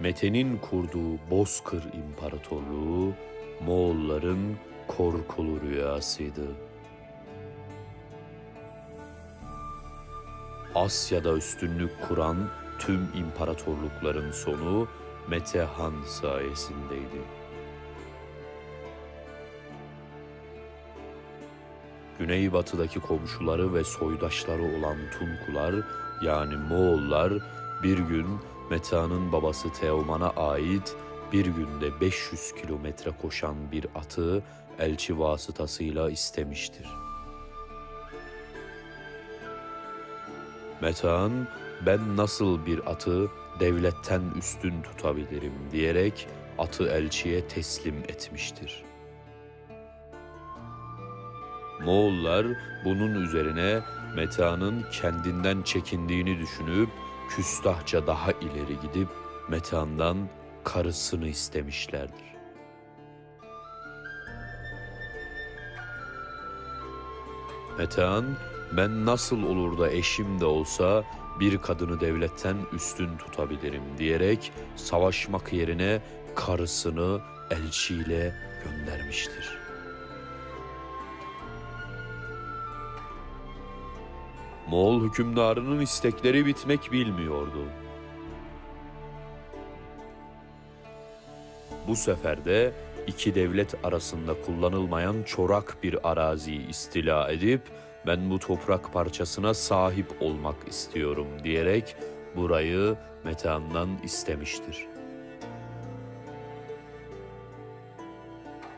Mete'nin kurduğu Bozkır İmparatorluğu Moğolların korkulu rüyasıydı. Asya'da üstünlük kuran tüm imparatorlukların sonu Mete Han sayesindeydi. Güneybatıdaki komşuları ve soydaşları olan Tunkular yani Moğollar bir gün Meta'nın babası Teoman'a ait bir günde 500 kilometre koşan bir atı elçi vasıtasıyla istemiştir. Metehan ben nasıl bir atı devletten üstün tutabilirim diyerek atı elçiye teslim etmiştir. Moğollar bunun üzerine Metehan'ın kendinden çekindiğini düşünüp küstahça daha ileri gidip Metehan'dan karısını istemişlerdir. Metehan, ben nasıl olur da eşim de olsa bir kadını devletten üstün tutabilirim diyerek savaşmak yerine karısını elçiyle göndermiştir. Moğol hükümdarının istekleri bitmek bilmiyordu. Bu sefer de iki devlet arasında kullanılmayan çorak bir araziyi istila edip ben bu toprak parçasına sahip olmak istiyorum diyerek burayı Metehan'dan istemiştir.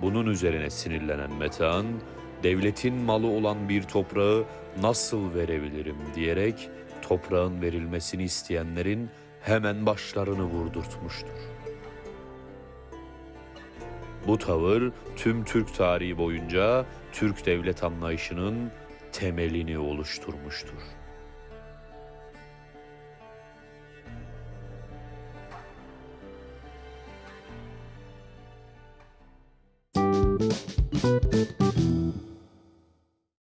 Bunun üzerine sinirlenen Metehan, devletin malı olan bir toprağı nasıl verebilirim diyerek toprağın verilmesini isteyenlerin hemen başlarını vurdurtmuştur. Bu tavır tüm Türk tarihi boyunca Türk devlet anlayışının temelini oluşturmuştur.